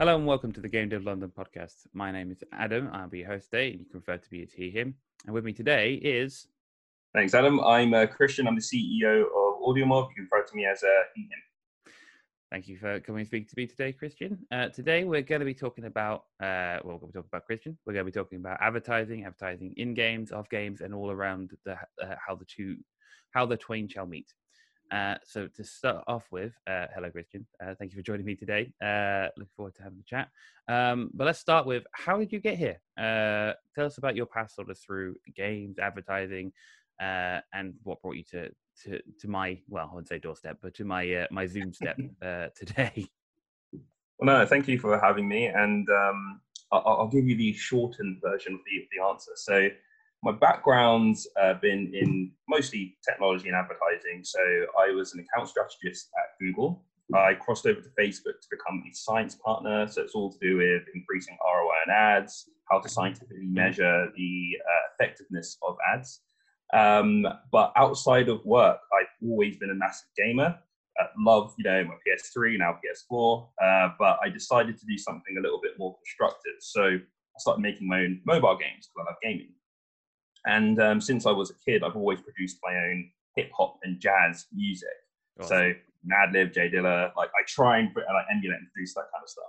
Hello and welcome to the Game Dev London podcast. My name is Adam. I'll be your host today, and you can refer to me as he, him. And with me today is. Thanks, Adam. I'm uh, Christian. I'm the CEO of AudioMob. You can refer to me as uh, he, him. Thank you for coming and speaking to me today, Christian. Uh, today we're going to be talking about, uh, well, we're going to talking about Christian. We're going to be talking about advertising, advertising in games, off games, and all around the, uh, how the two, how the twain shall meet. Uh, so to start off with, uh, hello Christian, uh, thank you for joining me today. Uh, looking forward to having a chat. Um, but let's start with how did you get here? Uh, tell us about your path sort of through games, advertising, uh, and what brought you to, to to my well, I wouldn't say doorstep, but to my my Zoom step today. Well, no, thank you for having me, and um, I'll, I'll, give you the shortened version of the, the answer. So my background's uh, been in mostly technology and advertising. So I was an account strategist at Google. I crossed over to Facebook to become a science partner. So it's all to do with increasing ROI on ads, how to scientifically measure the uh, effectiveness of ads. Um, but outside of work, I've always been a massive gamer. Uh, love, you know, my PS3 now PS4. Uh, but I decided to do something a little bit more constructive. So I started making my own mobile games because I love gaming. And um, since I was a kid, I've always produced my own hip hop and jazz music. Awesome. So Madlib, J Dilla, like I try and like emulate and produce that kind of stuff.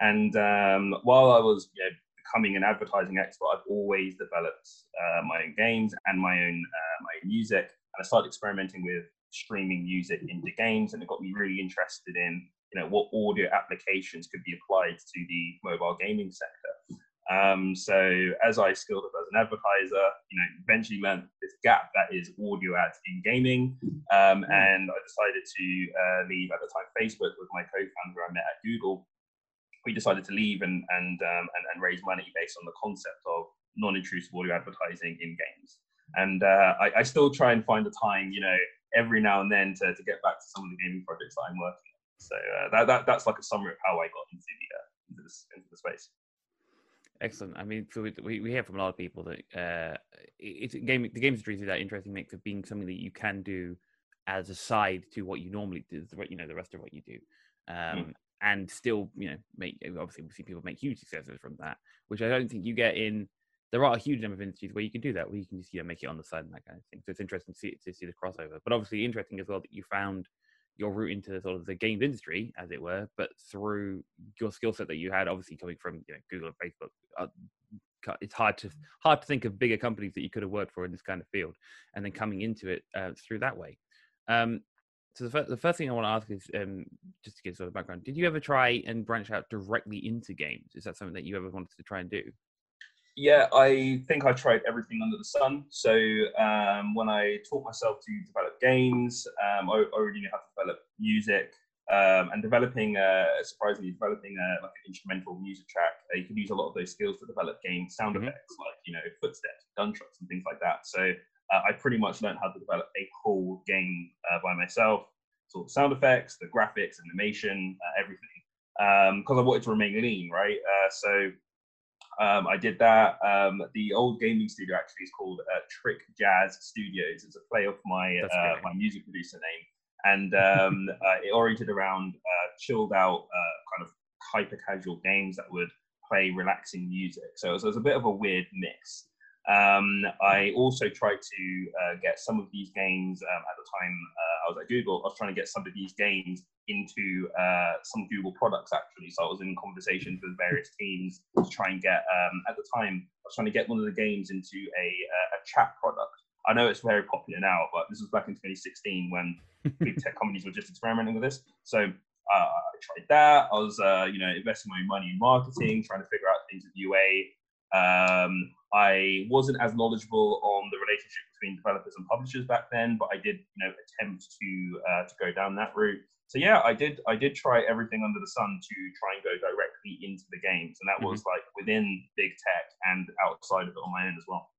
And um, while I was you know, becoming an advertising expert, I've always developed uh, my own games and my own uh, my own music. And I started experimenting with streaming music into games, and it got me really interested in you know what audio applications could be applied to the mobile gaming sector. Um, so as I skilled up as an advertiser, you know, eventually learned this gap that is audio ads in gaming. Um, hmm. and I decided to uh, leave at the time Facebook with my co-founder I met at Google. We decided to leave and and, um, and, and raise money based on the concept of non-intrusive audio advertising in games. And uh, I, I, still try and find the time, you know, every now and then to, to get back to some of the gaming projects that I'm working on. So uh, that, that that's like a summary of how I got into the uh, into this into the space. Excellent. I mean, so we, we hear from a lot of people that uh, it's game the games industry is that interesting mix of being something that you can do as a side to what you normally do, you know, the rest of what you do, um, mm. and still, you know, make obviously we see people make huge successes from that, which I don't think you get in. There are a huge number of industries where you can do that, where you can just you know make it on the side and that kind of thing. So it's interesting to see to see the crossover, but obviously interesting as well that you found your route into sort of the games industry, as it were, but through your skill set that you had, obviously coming from you know, Google and Facebook. Uh, it's hard to hard to think of bigger companies that you could have worked for in this kind of field, and then coming into it uh, through that way. Um, so the, the first thing I want to ask is um, just to get sort of background. Did you ever try and branch out directly into games? Is that something that you ever wanted to try and do? Yeah, I think I tried everything under the sun. So um, when I taught myself to develop games, um, I already knew how to develop music. Um, and developing, uh, surprisingly, developing uh, like an instrumental music track, uh, you can use a lot of those skills to develop game sound mm-hmm. effects, like you know footsteps, gunshots, and things like that. So uh, I pretty much learned how to develop a whole game uh, by myself. So the sound effects, the graphics, animation, uh, everything, because um, I wanted to remain lean, right? so um, I did that. Um, the old gaming studio actually is called uh, Trick Jazz Studios. It's a play off my uh, my music producer name, and um, uh, it oriented around uh, chilled out, uh, kind of hyper casual games that would play relaxing music. So it was, it was a bit of a weird mix. Um, I also tried to uh, get some of these games um, at the time uh, I was at Google. I was trying to get some of these games into uh, some Google products actually. So I was in conversations with various teams to try and get. Um, at the time, I was trying to get one of the games into a, a chat product. I know it's very popular now, but this was back in 2016 when big tech companies were just experimenting with this. So uh, I tried that. I was, uh, you know, investing my money in marketing, trying to figure out things with UA. Um, I wasn't as knowledgeable on the relationship between developers and publishers back then, but I did, you know, attempt to uh, to go down that route. So yeah, I did I did try everything under the sun to try and go directly into the games, and that mm-hmm. was like within big tech and outside of it on my own as well.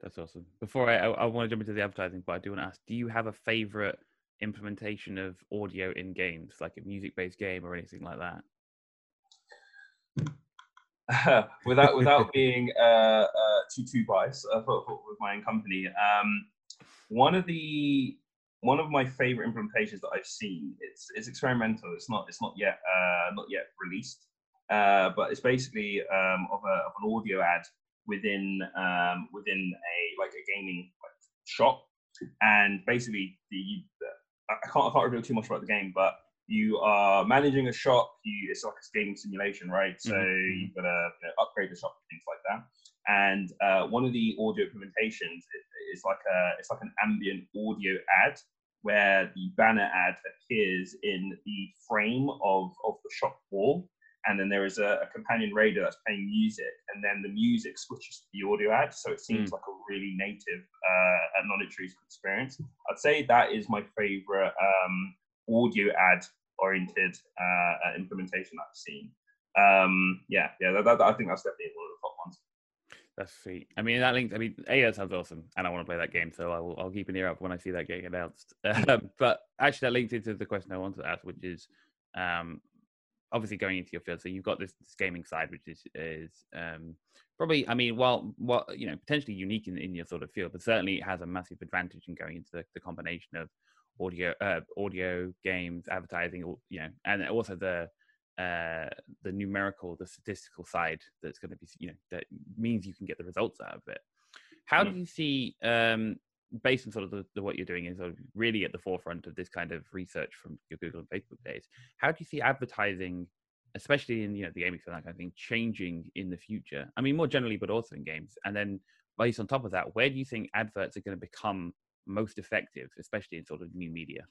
That's awesome. Before I, I, I want to jump into the advertising, but I do want to ask: Do you have a favorite implementation of audio in games, like a music-based game or anything like that? without without being uh, uh, too too biased uh, for, for, with my own company. Um, one of the one of my favorite implementations that I've seen. It's it's experimental. It's not it's not yet uh, not yet released, uh, but it's basically um, of, a, of an audio ad within um, within a like a gaming shop, and basically the I can't I can't reveal too much about the game, but you are managing a shop. You, it's like a gaming simulation, right? So mm-hmm. you've got to you know, upgrade the shop and things like that. And uh, one of the audio implementations is like a it's like an ambient audio ad where the banner ad appears in the frame of, of the shop wall. And then there is a, a companion radio that's playing music, and then the music switches to the audio ad. So it seems mm. like a really native, uh, non intrusive experience. I'd say that is my favorite um, audio ad oriented uh, implementation I've seen. Um, yeah, yeah, that, that, I think that's definitely one of the top ones. That's sweet. I mean, that link. I mean, a that sounds awesome, and I want to play that game, so I will. I'll keep an ear up when I see that getting announced. Um, but actually, that links into the question I wanted to ask, which is, um, obviously going into your field. So you've got this, this gaming side, which is is um, probably. I mean, well, what you know, potentially unique in, in your sort of field, but certainly it has a massive advantage in going into the, the combination of audio, uh, audio games, advertising, you know, and also the uh, the numerical, the statistical side that's going to be, you know, that means you can get the results out of it. How mm. do you see, um, based on sort of the, the, what you're doing is sort of really at the forefront of this kind of research from your Google and Facebook days. How do you see advertising, especially in you know the gaming and that kind of thing, changing in the future? I mean, more generally, but also in games. And then based on top of that, where do you think adverts are going to become most effective, especially in sort of new media?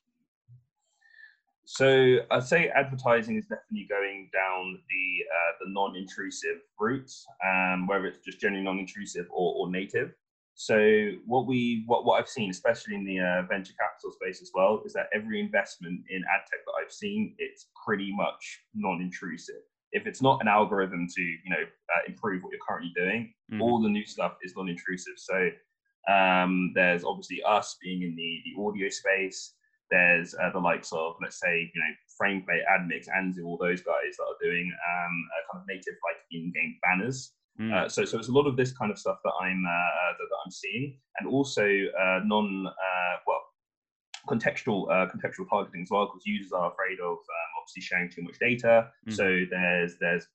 So I'd say advertising is definitely going down the uh, the non-intrusive route, um, whether it's just generally non-intrusive or, or native. So what we what, what I've seen, especially in the uh, venture capital space as well, is that every investment in ad tech that I've seen, it's pretty much non-intrusive. If it's not an algorithm to you know uh, improve what you're currently doing, mm-hmm. all the new stuff is non-intrusive. So um, there's obviously us being in the, the audio space. There's uh, the likes of, let's say, you know, FramePlay, AdMix, Anzu, all those guys that are doing um, kind of native like in-game banners. Mm. Uh, so, so it's a lot of this kind of stuff that I'm uh, that, that, I'm seeing, and also uh, non uh, well contextual uh, contextual targeting as well, because users are afraid of um, obviously sharing too much data. Mm. So there's there's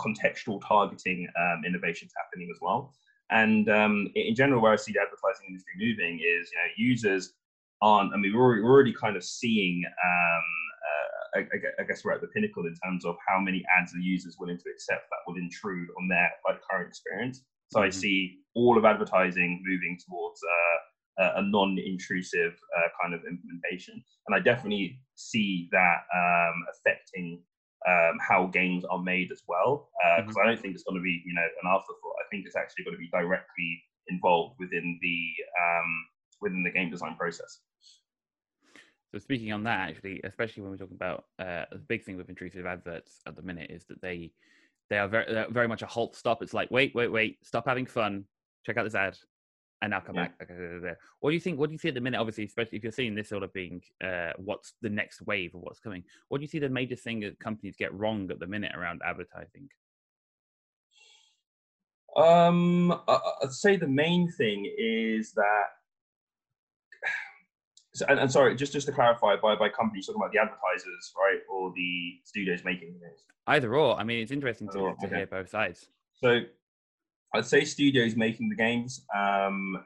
contextual targeting um, innovations happening as well. And um, in general, where I see the advertising industry moving is, you know, users aren't. I mean, we're already, we're already kind of seeing. Um, uh, I, I, guess we're at the pinnacle in terms of how many ads are users willing to accept that will intrude on their like current experience. So mm-hmm. I see all of advertising moving towards uh, a non-intrusive uh, kind of implementation, and I definitely see that um, affecting um, how games are made as well. Because uh, mm-hmm. I don't think it's going to be you know an afterthought. I think it's actually going to be directly involved within the um, within the game design process. So speaking on that, actually, especially when we're talking about uh, the big thing with intrusive adverts at the minute is that they they are very very much a halt stop. It's like wait wait wait stop having fun, check out this ad, and now come yeah. back. What do you think? What do you see at the minute? Obviously, especially if you're seeing this sort of being uh, what's the next wave of what's coming. What do you see the major thing that companies get wrong at the minute around advertising? Um, I'd say the main thing is that. So, and, and, sorry, just just to clarify, by by companies talking about the advertisers, right, or the studios making this. Either or. I mean, it's interesting to, to okay. hear both sides. So I'd say studios making the games. Um,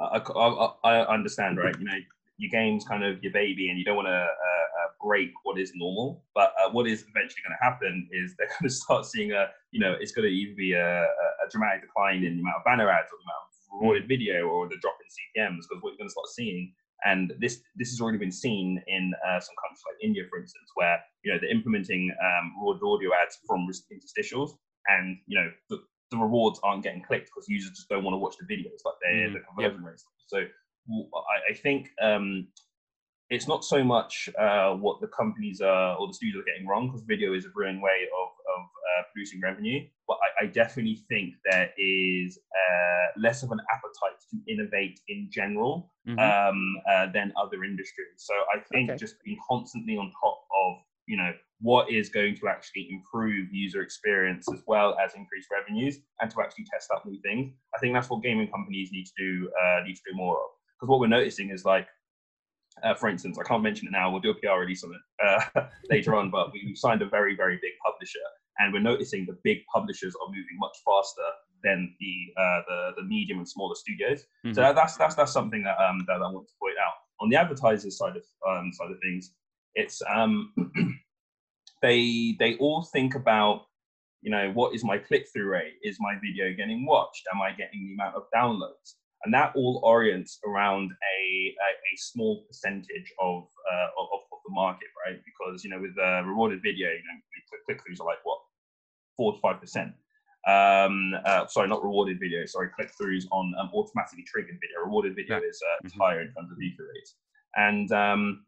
I, I, I, understand, right? You know, your game's kind of your baby, and you don't want to uh, uh, break what is normal. But uh, what is eventually going to happen is they're going to start seeing a, you know, it's going to either be a, a, dramatic decline in the amount of banner ads or the amount of rewarded video or the drop in CPMS. Because what you're going to start seeing, and this this has already been seen in uh, some countries like India, for instance, where you know they're implementing um, audio ads from interstitials, and you know the, the rewards aren't getting clicked because users just don't want to watch the videos, like they're mm, the conversion yep. rates. So I, I think um, it's not so much uh, what the companies are or the studios are getting wrong because video is a brilliant way of, of uh, producing revenue. But I, I, definitely think there is uh, less of an appetite to innovate in general mm-hmm. um, uh, than other industries. So I think okay. just being constantly on top of you know what is going to actually improve user experience as well as increase revenues and to actually test out new things. I think that's what gaming companies need to do uh, need to do more of. Because what we're noticing is like uh, for instance, I can't mention it now. We'll do a PR release on it uh, later on. But we signed a very, very big publisher, and we're noticing the big publishers are moving much faster than the uh, the, the medium and smaller studios. Mm-hmm. So that's that's that's something that um, that I want to point out. On the advertisers side of um, side of things, it's um, they they all think about you know what is my click through rate? Is my video getting watched? Am I getting the amount of downloads? And that all orients around a a, a small percentage of, uh, of of the market, right? Because you know with uh, rewarded video, you know click throughs are like what four to five percent um, uh, sorry, not rewarded video, sorry, click throughs on um, automatically triggered video. Rewarded video yeah. is uh, mm-hmm. higher in terms of view rates. And um,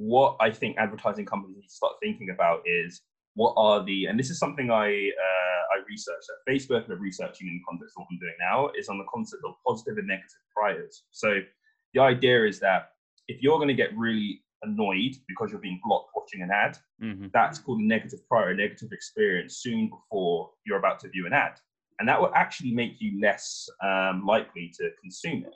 what I think advertising companies need to start thinking about is what are the, and this is something I uh, I researched at Facebook and I'm researching in the context of what I'm doing now, is on the concept of positive and negative priors. So the idea is that if you're going to get really annoyed because you're being blocked watching an ad, mm-hmm. that's called a negative prior, a negative experience soon before you're about to view an ad. And that will actually make you less um, likely to consume it.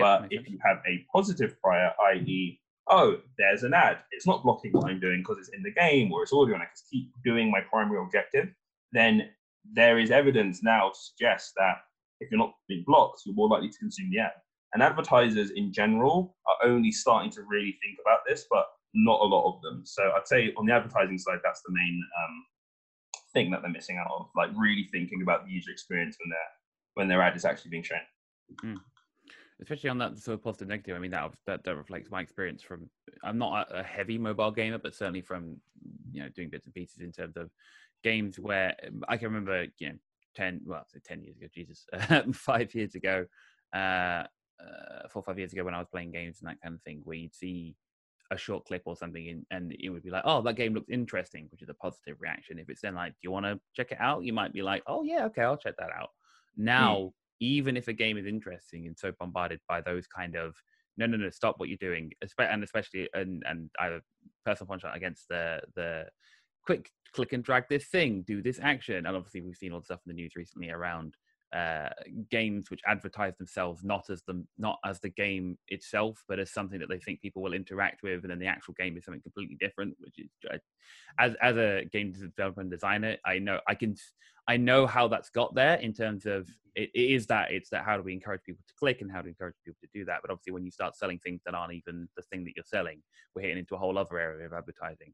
but if you have a positive prior, i.e., oh, there's an ad, it's not blocking what I'm doing because it's in the game or it's audio and I can keep doing my primary objective, then there is evidence now to suggest that if you're not being blocked, you're more likely to consume the ad. And advertisers in general are only starting to really think about this, but not a lot of them. So I'd say on the advertising side, that's the main um, thing that they're missing out of, like really thinking about the user experience when their when their ad is actually being shown. Mm. Especially on that sort of positive negative. I mean, that, that, that reflects my experience from. I'm not a, a heavy mobile gamer, but certainly from you know doing bits and pieces in terms of games where I can remember, you know, ten well, ten years ago, Jesus, five years ago, uh, uh, four or five years ago when I was playing games and that kind of thing, where you'd see a short clip or something in, and it would be like, oh, that game looks interesting, which is a positive reaction. If it's then like, do you want to check it out? You might be like, oh, yeah, okay, I'll check that out. Now, mm. Even if a game is interesting and so bombarded by those kind of, no, no, no, stop what you're doing, and especially, and, and either personal punch against the, the, quick click and drag this thing, do this action. And obviously, we've seen all the stuff in the news recently around uh, games which advertise themselves not as the not as the game itself, but as something that they think people will interact with, and then the actual game is something completely different. Which is, uh, as as a game developer and designer, I know I can I know how that's got there in terms of it, it is that it's that how do we encourage people to click and how to encourage people to do that. But obviously, when you start selling things that aren't even the thing that you're selling, we're hitting into a whole other area of advertising.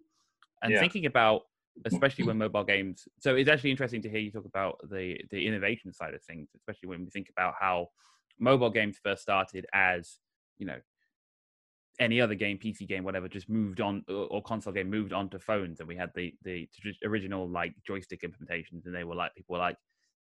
And yeah. thinking about especially when mobile games. So it's actually interesting to hear you talk about the the innovation side of things, especially when we think about how mobile games first started as you know any other game, PC game, whatever, just moved on or console game moved onto phones, and we had the the original like joystick implementations, and they were like people were like,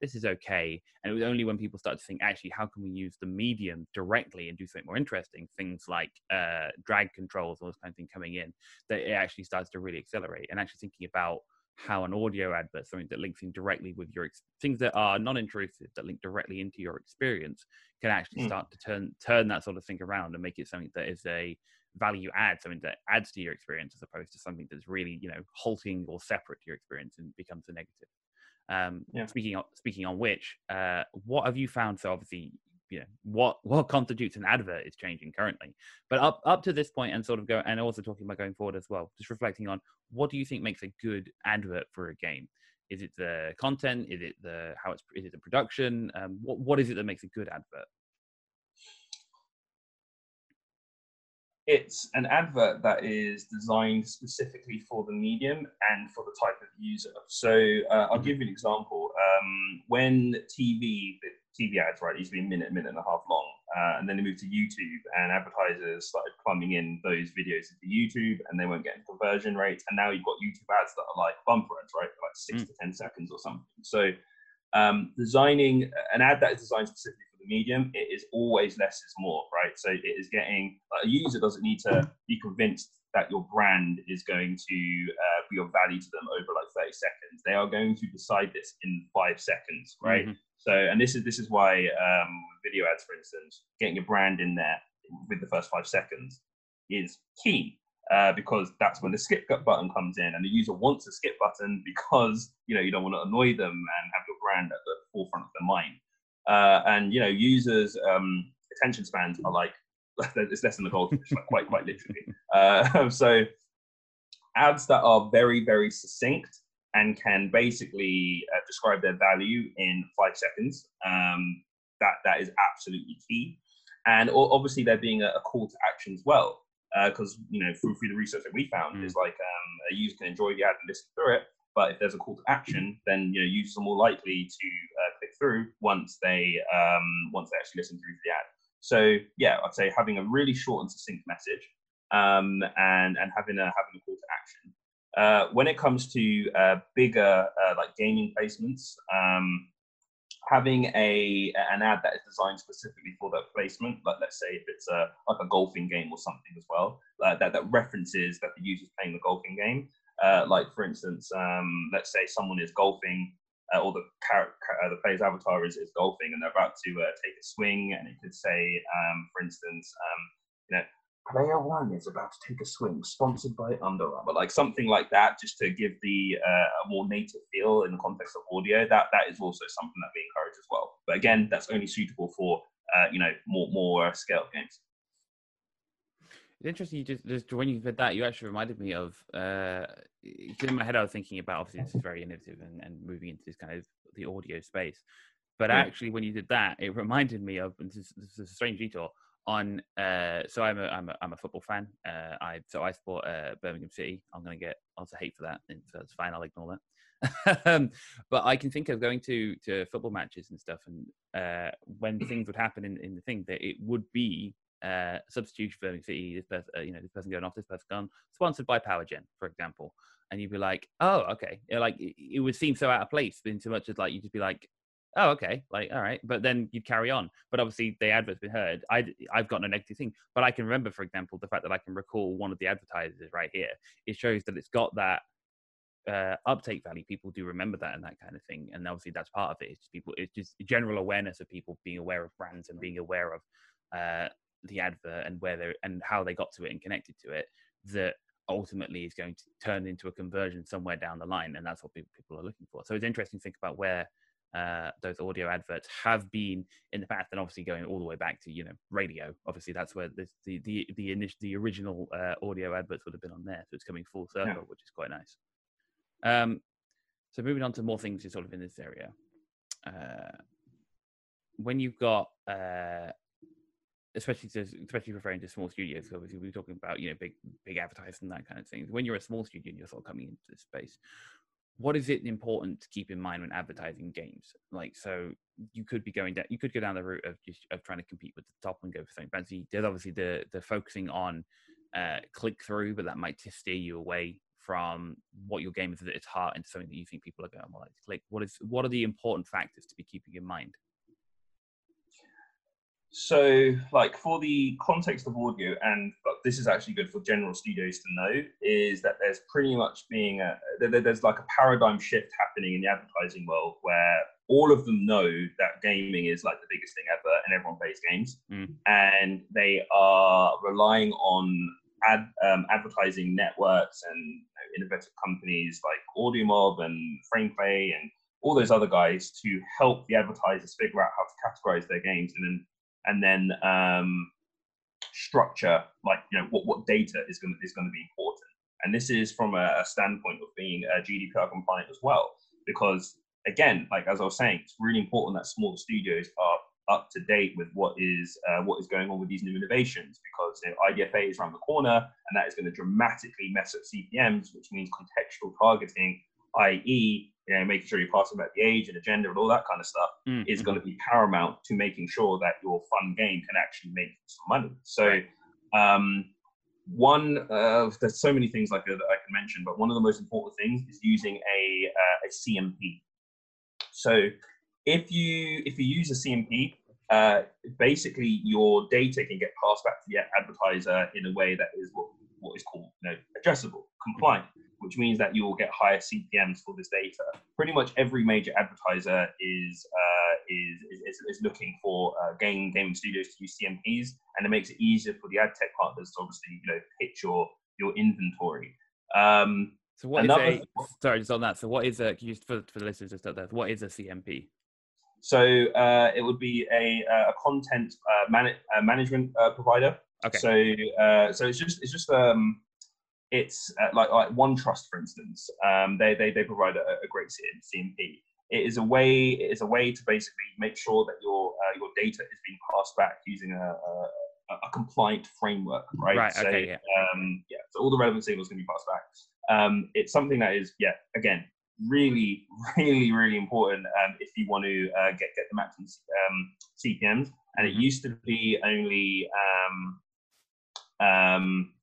this is okay. And it was only when people started to think, actually, how can we use the medium directly and do something more interesting? Things like uh, drag controls, all this kind of thing coming in, that it actually starts to really accelerate. And actually thinking about how an audio advert, something that links in directly with your ex- things that are non-intrusive, that link directly into your experience, can actually mm. start to turn turn that sort of thing around and make it something that is a value add, something that adds to your experience as opposed to something that's really, you know, halting or separate to your experience and becomes a negative. Um, yeah. Speaking on speaking on which, uh, what have you found? So obviously, you know, what what constitutes an advert is changing currently, but up up to this point, and sort of go, and also talking about going forward as well. Just reflecting on what do you think makes a good advert for a game? Is it the content? Is it the how it's is it the production? Um, what what is it that makes a good advert? It's an advert that is designed specifically for the medium and for the type of user. So uh, I'll give you an example. Um, when TV, TV ads, right, used to be a minute, minute and a half long, uh, and then they moved to YouTube, and advertisers started plumbing in those videos into YouTube, and they weren't getting conversion rates. And now you've got YouTube ads that are like bumper ads, right, like six mm. to ten seconds or something. So um, designing an ad that is designed specifically the medium, it is always less is more, right? So it is getting like, a user doesn't need to be convinced that your brand is going to uh, be of value to them over like 30 seconds. They are going to decide this in five seconds, right? Mm-hmm. So, and this is this is why um, video ads, for instance, getting your brand in there with the first five seconds is key uh, because that's when the skip button comes in, and the user wants a skip button because you know you don't want to annoy them and have your brand at the forefront of their mind. Uh, and you know, users' um, attention spans are like it's less than a goldfish, like quite quite literally. Uh, so ads that are very very succinct and can basically uh, describe their value in five seconds. Um, that that is absolutely key, and obviously there being a, a, call to action as well, because uh, you know through, through the research that we found mm. is like um, a user can enjoy the ad and listen through it, but if there's a call to action, then you know users are more likely to through once they um, once they actually listen through the ad. So yeah, I'd say having a really short and succinct message, um, and and having a having a call to action. Uh, when it comes to uh, bigger uh, like gaming placements, um, having a an ad that is designed specifically for that placement, like let's say if it's a like a golfing game or something as well, that that references that the user's playing the golfing game. Uh, like for instance, um, let's say someone is golfing, uh, or the character, the player's avatar is, is golfing, and they're about to take a swing, and it could say, um, for instance, um, you know, Player One is about to take a swing, sponsored by Under Armour, like something like that, just to give the uh, a more native feel in the context of audio. That that is also something that we encourage as well. But again, that's only suitable for uh, you know more more uh, scale games. It's interesting. You just, just when you said that, you actually reminded me of. Uh, in my head, I was thinking about obviously this is very innovative and, and moving into this kind of the audio space. But yeah. actually, when you did that, it reminded me of this is, this is a strange detour on uh so i'm a i'm a, I'm a football fan uh i so i support uh birmingham city i'm gonna get lots of hate for that and so it's fine i'll ignore that um, but i can think of going to to football matches and stuff and uh when things would happen in, in the thing that it would be uh substitution for city this person uh, you know this person going off this person gone sponsored by powergen for example. And you'd be like oh okay. Like it, it would seem so out of place in so much as like you'd just be like oh okay like all right. But then you'd carry on. But obviously the advert's been heard i i've got no negative thing. But i can remember for example the fact that i can recall one of the advertisers right here. It shows that it's got that uh, uptake value. People do remember that and that kind of thing. And obviously that's part of it. It's just people it's just general awareness of people being aware of brands and being aware of uh, the advert and where they and how they got to it and connected to it that ultimately is going to turn into a conversion somewhere down the line and that's what people, people are looking for so it's interesting to think about where uh, those audio adverts have been in the past, and obviously going all the way back to you know radio. Obviously, that's where the the the the, initial, the original uh, audio adverts would have been on there. So it's coming full circle, yeah. which is quite nice. Um, so moving on to more things, sort of in this area. Uh, when you've got uh, especially to, especially referring to small studios. Obviously, we're talking about you know big big advertising and that kind of thing. When you're a small studio and you're sort of coming into this space, what is it important to keep in mind when advertising games? Like, so you could be going down, you could go down the route of just of trying to compete with the top and go for something fancy. There's obviously the the focusing on uh, click through, but that might steer you away from what your game is at its heart into something that you think people are going to like to click. What is what are the important factors to be keeping in mind? So, like for the context of audio, and but this is actually good for general studios to know, is that there's pretty much being a there's like a paradigm shift happening in the advertising world where all of them know that gaming is like the biggest thing ever, and everyone plays games, mm. and they are relying on ad, um, advertising networks and you know, innovative companies like AudioMob and FramePlay and all those other guys to help the advertisers figure out how to categorize their games and then and then um, structure like you know what, what data is going to is going to be important and this is from a, a standpoint of being uh, gdpr compliant as well because again like as i was saying it's really important that small studios are up to date with what is uh, what is going on with these new innovations because you know, IDFA is around the corner and that is going to dramatically mess up CPMS, which means contextual targeting, i.e., you know, making sure you're passing about the age and agenda and all that kind of stuff mm-hmm. is going to be paramount to making sure that your fun game can actually make some money. So, um, one of there's so many things like that I can mention, but one of the most important things is using a uh, a CMP. So, if you if you use a CMP, uh, basically your data can get passed back to the advertiser in a way that is what what is called you know addressable, compliant which means that you will get higher CPMS for this data. Pretty much every major advertiser is uh, is, is, is looking for uh, game gaming studios to use CMPs, and it makes it easier for the ad tech partners to obviously you know pitch your your inventory. Um, so what is a sorry just on that? So what is a just for for the listeners just out there? What is a CMP? So uh, it would be a, a content uh, man- management uh, provider. Okay. So uh, so it's just it's just um it's uh, like like OneTrust for instance. Um, they they they provide a, a great CMP. It is a way it is a way to basically make sure that your your data is being passed back using a, a a compliant framework, right? Right. So, okay. Yeah. Um, yeah. So all the relevant signals can be passed back. Um, it's something that is, yeah, again, really, really, really important um, if you want to uh, get get the maximum um, CPMS. And it Mm-hmm. used to be only um, um,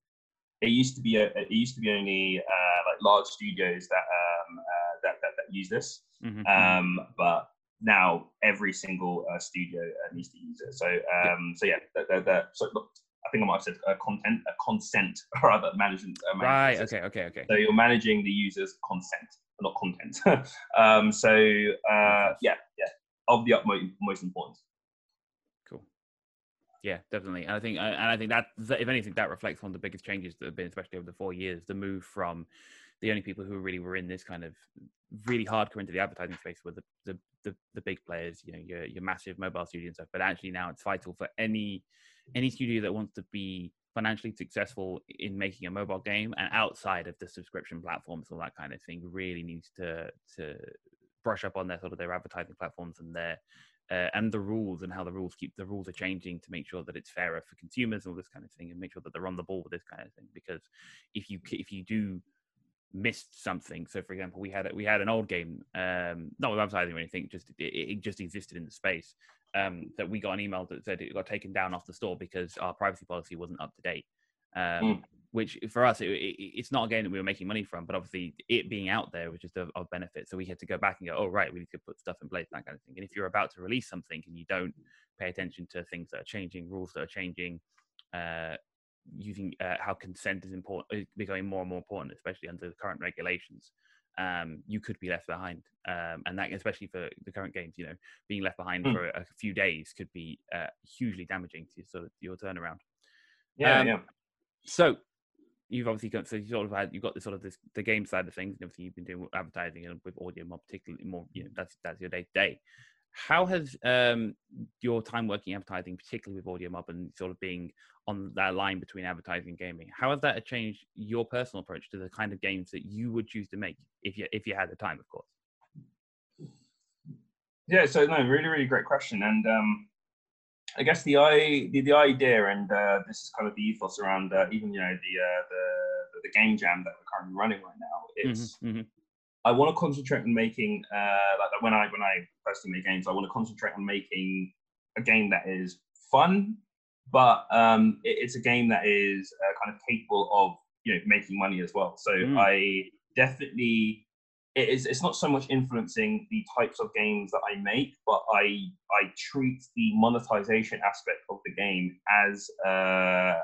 it used to be a, it used to be only uh, like large studios that um, uh, that, that that use this. Mhm, mhm. Um, but now every single uh, studio uh, needs to use it. So um, so yeah, that, that, that, so look, I think I might have said uh, content, a consent or rather management. Uh, right. system. Okay. Okay. Okay. So you're managing the user's consent, not content. um, so uh, yeah, yeah, of the utmost most importance. Yeah, definitely. And I think, and I think that, if anything, that reflects one of the biggest changes that have been, especially over the four years, the move from the only people who really were in this kind of really hardcore into the advertising space were the the, the, the big players, you know, your your massive mobile studio and stuff. But actually now it's vital for any any studio that wants to be financially successful in making a mobile game and outside of the subscription platforms, all that kind of thing, really needs to to brush up on their sort of their advertising platforms and their uh, and the rules and how the rules keep the rules are changing to make sure that it's fairer for consumers and all this kind of thing and make sure that they're on the ball with this kind of thing because if you if you do missed something so for example we had we had an old game um not with advertising or anything just it, it just existed in the space um that we got an email that said it got taken down off the store because our privacy policy wasn't up to date um Mm. Which for us it, it, it's not a game that we were making money from but obviously it being out there was just of, of benefit so we had to go back and go oh right we need to put stuff in place that kind of thing and if you're about to release something and you don't pay attention to things that are changing rules that are changing uh using uh, how consent is important is becoming more and more important especially under the current regulations um, you could be left behind um, and that especially for the current games you know being left behind Mm. for a few days could be uh, hugely damaging to sort of your turnaround Yeah, Um, yeah. so you've obviously got so you sort of had you've got this sort of this the game side of things and obviously you've been doing advertising and with audio more particularly more you know that's that's your day to day how has um your time working advertising particularly with audio mob and sort of being on that line between advertising and gaming how has that changed your personal approach to the kind of games that you would choose to make if you if you had the time of course? Yeah, so no, really, really great question. And um, I guess the i the, the idea, and uh, this is kind of the ethos around uh, even you know the, uh, the the game jam that we're currently running right now. It's Mhm, mhm. I want to concentrate on making uh, like when I when I personally make games, I want to concentrate on making a game that is fun, but um, it, it's a game that is uh, kind of capable of you know making money as well. So Mm. I definitely it is it's not so much influencing the types of games that I make, but I I treat the monetization aspect of the game as uh,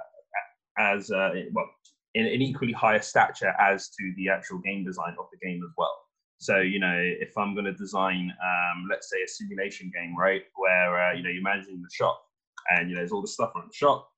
as uh, well in an equally higher stature as to the actual game design of the game as well. So you know, if I'm going to design, um, let's say, a simulation game, right, where uh, you know you're managing the shop, and you know there's all the stuff on the shop,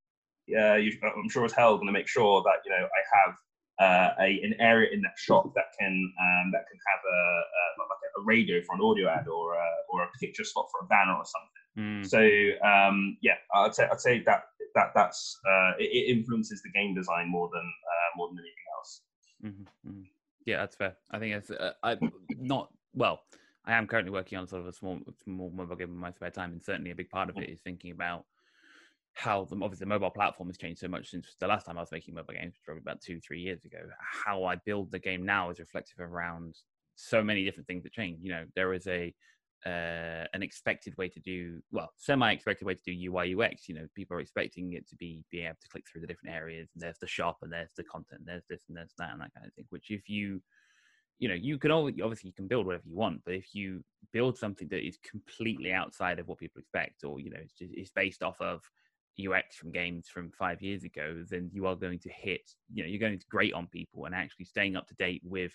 yeah, I'm sure as hell going to make sure that you know I have uh, a an area in that shop that can um, that can have a, a like a radio for an audio ad or a, or a picture spot for a banner or something. Mm, So um, yeah, I'd say I'd say that that that's uh, it, it influences the game design more than uh, more than anything else. mhm, mhm. yeah that's fair i think it's uh, i not well i am currently working on sort of a small small mobile game in my spare time and certainly a big part of it is thinking about how the obviously the mobile platform has changed so much since the last time I was making mobile games, probably about two, three years ago. How I build the game now is reflective around so many different things that change. You know, there is a uh, an expected way to do well, semi-expected way to do UI UX. You know, people are expecting it to be being able to click through the different areas, and there's the shop, and there's the content, and there's this and there's that, and that kind of thing. Which if you you know you can always obviously you can build whatever you want but if you build something that is completely outside of what people expect or you know it's, just, it's based off of ux from games from five years ago then you are going to hit you know you're going to grate on people and actually staying up to date with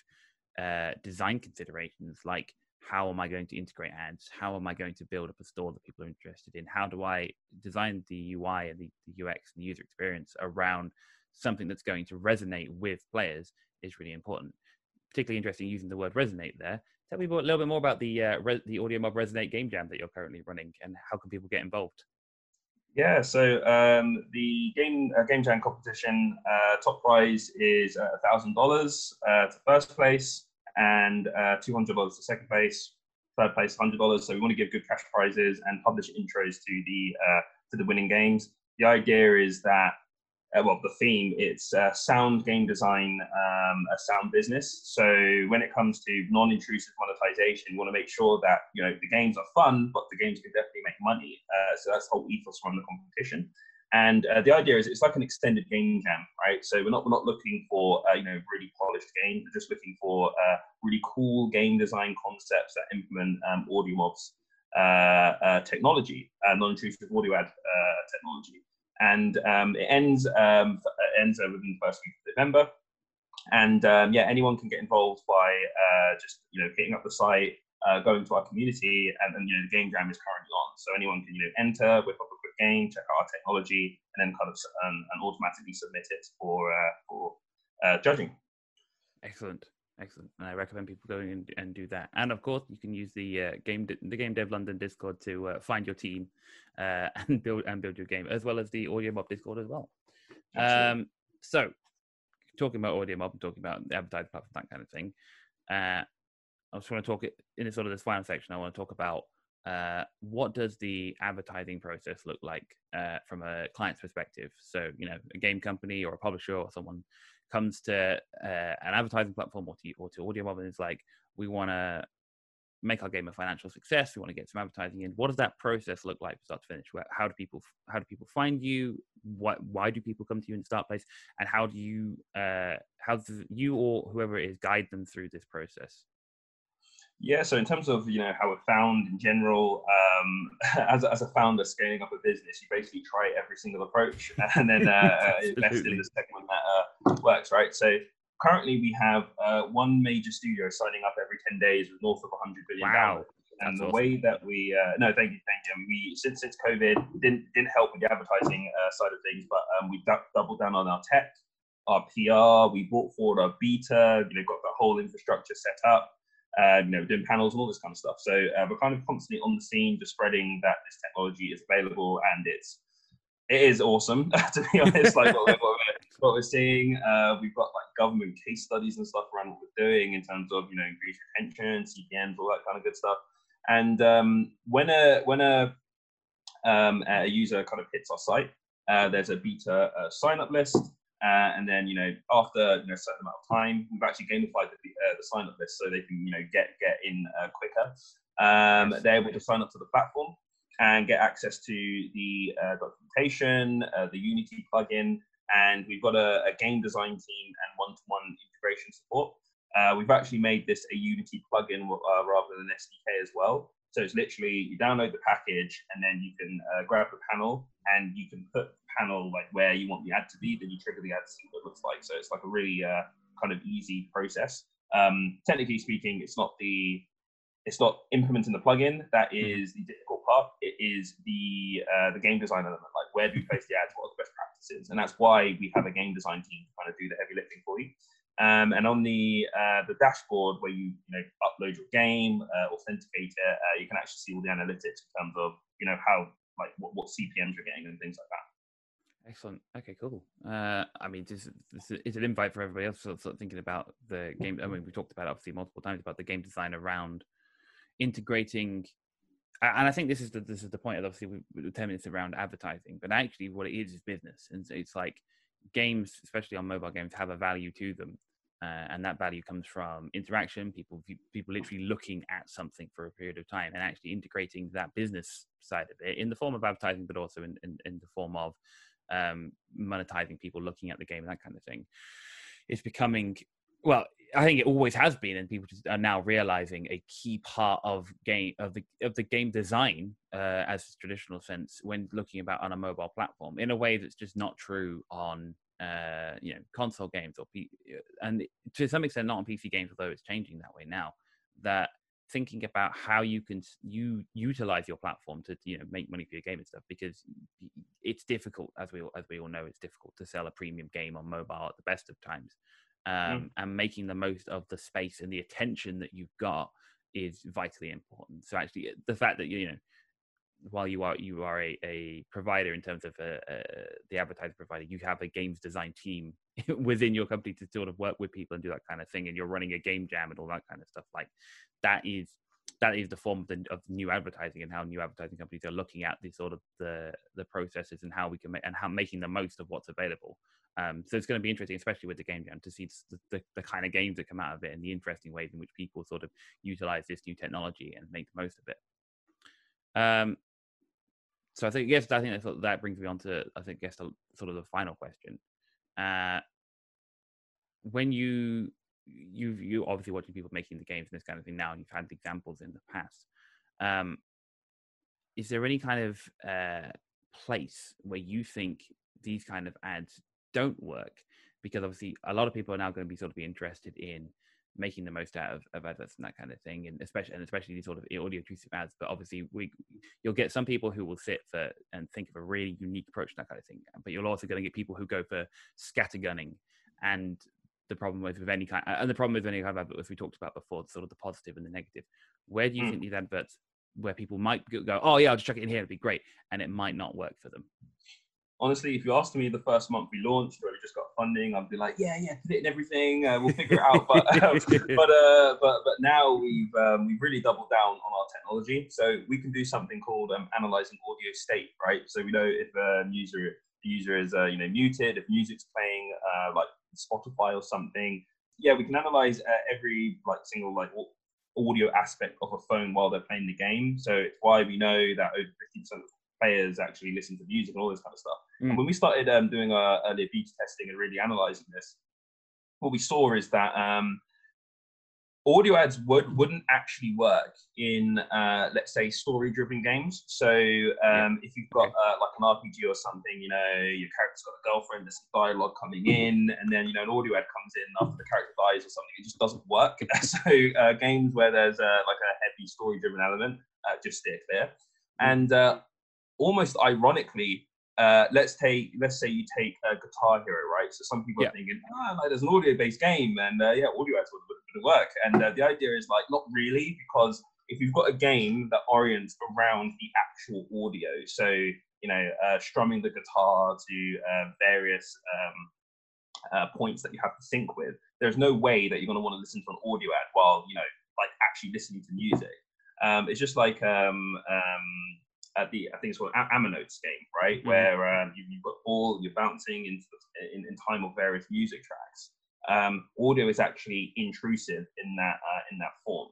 uh, design considerations like how am i going to integrate ads? How am i going to build up a store that people are interested in? How do i design the ui and the, the ux and the user experience around something that's going to resonate with players is really important. Particularly interesting using the word resonate there. Tell me a little bit more about the uh, Re- the Audio Mob Resonate game jam that you're currently running, and how can people get involved? Yeah, so um, the game uh, game jam competition uh, top prize is a thousand dollars uh, to first place and uh, two hundred dollars to second place. Third place, hundred dollars. So we want to give good cash prizes and publish intros to the uh, to the winning games. The idea is that uh, well, the theme, it's uh, sound game design, um, a sound business. So when it comes to non-intrusive monetization, you want to make sure that you know the games are fun, but the games can definitely make money. Uh, so that's the whole ethos from the competition. And uh, the idea is it's like an extended game jam, right? So we're not we're not looking for uh, you know really polished games. We're just looking for uh, really cool game design concepts that implement um, audio mobs technology, non-intrusive audio ad technology and um, it ends um, ends within the first week of November. And um, yeah, anyone can get involved by uh, just you know hitting up the site, uh, going to our community, and then you know the game jam is currently on. So anyone can you know enter, whip up a quick game, check out our technology, and then kind of um, and automatically submit it for uh, for uh, judging. Excellent. Excellent, and I recommend people going and, and do that. And of course, you can use the uh, game the Game Dev London Discord to uh, find your team uh, and build and build your game, as well as the Audio Mob Discord as well. Um, so, talking about Audio Mob, talking about the advertising platform, that kind of thing. Uh, I just want to talk in sort of this final section. I want to talk about uh, what does the advertising process look like uh, from a client's perspective. So, you know, a game company or a publisher or someone comes to uh, an advertising platform or to, or to audio mob and is like, we want to make our game a financial success. We want to get some advertising in. What does that process look like, start to finish? How do people how do people find you? What why do people come to you in start place? And how do you uh, how do you or whoever it is guide them through this process? Yeah, so in terms of you know how we're found in general, um, as, as a founder scaling up a business, you basically try every single approach and then uh, invest in the second one that uh, works, right? So currently we have uh, one major studio signing up every 10 days with north of 100 billion wow. And That's the awesome. way that we uh, no, thank you, thank you. I mean, we since since COVID didn't didn't help with the advertising uh, side of things, but um, we d- doubled down on our tech, our PR. We brought forward our beta. You know, got the whole infrastructure set up uh, you know, doing panels and all this kind of stuff. So uh, we're kind of constantly on the scene, just spreading that this technology is available and it's it is awesome to be honest. like what, we're, what we're seeing, uh, we've got like government case studies and stuff around what we're doing in terms of you know increased retention, CPMS, all that kind of good stuff. And um, when a when a um, a user kind of hits our site, uh, there's a beta uh, sign up list. Uh, and then, you know, after you know, a certain amount of time, we've actually gamified the, uh, the sign up list so they can, you know, get get in uh, quicker. Um, they're able to sign up to the platform and get access to the uh, documentation, uh, the Unity plugin, and we've got a, a game design team and one-to-one integration support. Uh, we've actually made this a Unity plugin rather than an SDK as well. So it's literally you download the package and then you can grab the panel and you can put the panel like where you want the ad to be, then you trigger the ad to see what it looks like. So it's like a really uh, kind of easy process. Um, technically speaking, it's not the it's not implementing the plugin that is mm-hmm. the difficult part. It is the uh, the game design element. Like where do we place the ads? What are the best practices? And that's why we have a game design team to kind of do the heavy lifting for you. Um, and on the uh, the dashboard where you you know upload your game, uh, authenticate it, uh, you can actually see all the analytics in terms of you know how like what, what CPMS you're getting and things like that. Excellent. Okay, cool. Uh, I mean, this, this is an invite for everybody else sort of thinking about the game. I mean, we talked about obviously multiple times about the game design around integrating, and I think this is the this is the point. Obviously, we, we ten minutes around advertising, but actually, what it is is business, and it's like games, especially on mobile games, have a value to them, uh, and that value comes from interaction. People people literally looking at something for a period of time, and actually integrating that business side of it in the form of advertising, but also in in, in the form of um, monetizing people looking at the game that kind of thing. It's becoming well, I think it always has been, and people are now realizing a key part of game of the of the game design uh, as traditional sense when looking about on a mobile platform in a way that's just not true on uh, you know console games or P- and to some extent not on PC games, although it's changing that way now. That thinking about how you can you utilize your platform to you know make money for your game and stuff because it's difficult as we as we all know it's difficult to sell a premium game on mobile at the best of times um, mm. and making the most of the space and the attention that you've got is vitally important. So actually, the fact that you know, while you are you are a, a provider in terms of uh, uh, the advertiser provider, you have a games design team within your company to sort of work with people and do that kind of thing, and you're running a game jam and all that kind of stuff. Like that is that is the form of, the, of new advertising and how new advertising companies are looking at the sort of the the processes and how we can make and how making the most of what's available. Um, so it's going to be interesting, especially with the game jam, to see the, the, the, kind of games that come out of it and the interesting ways in which people sort of utilize this new technology and make the most of it. Um, so I think yes, I think that, that brings me on to I think guess sort of the final question. Uh, when you you you obviously watching people making the games and this kind of thing now, and you've had examples in the past. Um, is there any kind of uh, place where you think these kind of ads don't work because obviously a lot of people are now going to be sort of be interested in making the most out of, of adverts and that kind of thing and especially and especially these sort of audio intrusive ads but obviously we you'll get some people who will sit for and think of a really unique approach to that kind of thing but you're also going to get people who go for scattergunning and the problem with, with any kind and the problem with any kind of advert as we talked about before sort of the positive and the negative where do you mm. think these adverts where people might go oh yeah i'll just chuck it in here it'd be great and it might not work for them honestly, if you asked me the first month we launched where we just got funding, I'd be like, yeah, yeah, put it in everything. Uh, we'll figure it out. But um, but uh, but but now we've um, we've really doubled down on our technology, so we can do something called um, analyzing audio state, right? So we know if a user the user is uh, you know muted, if music's playing uh, like Spotify or something. Yeah, we can analyze uh, every like single like audio aspect of a phone while they're playing the game. So it's why we know that over 50% of players actually listen to music and all this kind of stuff. Mm. And when we started um, doing our earlier beta testing and really analyzing this, what we saw is that um, audio ads would, wouldn't actually work in, uh, let's say, story-driven games. So um, yeah. if you've got uh, like an RPG or something, you know, your character's got a girlfriend, there's some dialogue coming in, and then you know an audio ad comes in after the character dies or something, it just doesn't work. so uh, games where there's uh, like a heavy story-driven element, uh, just steer clear. Mm. And uh, almost ironically, uh, let's take let's say you take a Guitar Hero, right? So some people yeah. are thinking, ah, like there's an audio-based game, and uh, yeah, audio ads would, would, would work. And uh, the idea is like not really, because if you've got a game that orients around the actual audio, so you know, uh, strumming the guitar to uh, various um, uh, points that you have to sync with, there's no way that you're going to want to listen to an audio ad while you know, like actually listening to music. Um, it's just like um, um, at the I think it's called Aminotes game, right? Mm-hmm. Where um, you, have got all you're bouncing into in, in, time of various music tracks. Um, audio is actually intrusive in that uh, in that form,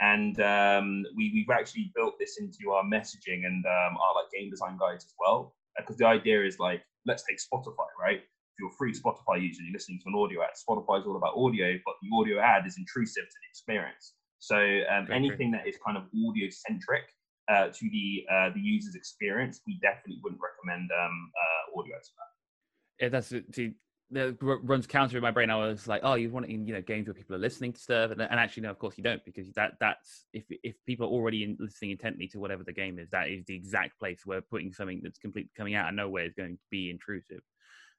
and um, we we've actually built this into our messaging and um, our like game design guides as well. Because the idea is like, let's take Spotify, right? If you're a free Spotify user, you're listening to an audio ad. Spotify is all about audio, but the audio ad is intrusive to the experience. So um, anything that is kind of audio centric uh, to the uh, the user's experience, we definitely wouldn't recommend um, uh, audio for that. Yeah, that's see, that runs counter in my brain. I was like, oh, you want you know games where people are listening to stuff, and, and actually, no, of course you don't, because that that's if if people are already in, listening intently to whatever the game is, that is the exact place where putting something that's complete coming out of nowhere is going to be intrusive.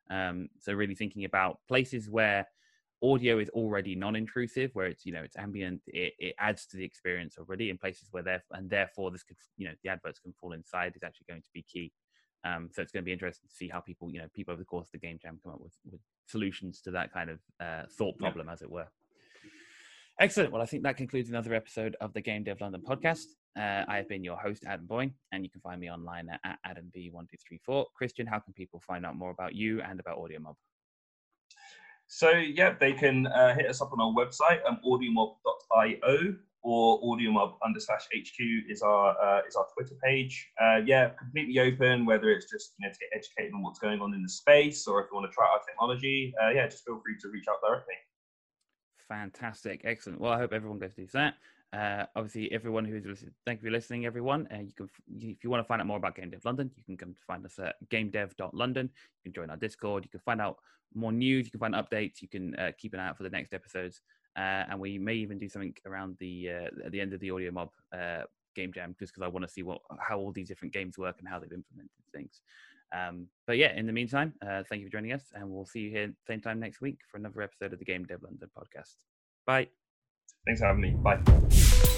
Um, so really thinking about places where audio is already non-intrusive where it's you know it's ambient it, it adds to the experience already in places where there and therefore this could you know the adverts can fall inside is actually going to be key. Um, so it's going to be interesting to see how people you know people over the course of the game jam come up with, with solutions to that kind of uh, thought problem yeah. as it were. Excellent. Well i think that concludes another episode of the game dev london podcast. Uh, i have been your host adam boyne and you can find me online at, at adamb1234 christian how can people find out more about you and about audio mob so yeah, they can uh, hit us up on our website, um, audiomob.io or audiomob under slash HQ is our uh, is our Twitter page. Uh, yeah, completely open. Whether it's just you know to get educated on what's going on in the space, or if you want to try our technology, uh, yeah, just feel free to reach out directly. Fantastic, excellent. Well, I hope everyone goes to do that. Uh, obviously, everyone who's listening, thank you for listening, everyone. Uh, you can, if you want to find out more about Game Dev London, you can come to find us at gamedev.london. You can join our Discord. You can find out more news. You can find updates. You can uh, keep an eye out for the next episodes. Uh, and we may even do something around the uh, at the end of the Audio Mob uh, game jam, just because I want to see what how all these different games work and how they've implemented things. Um, but yeah, in the meantime, thank you for joining us, and we'll see you here same time next week for another episode of the Game Dev London podcast. Bye. Thanks for having me. Bye.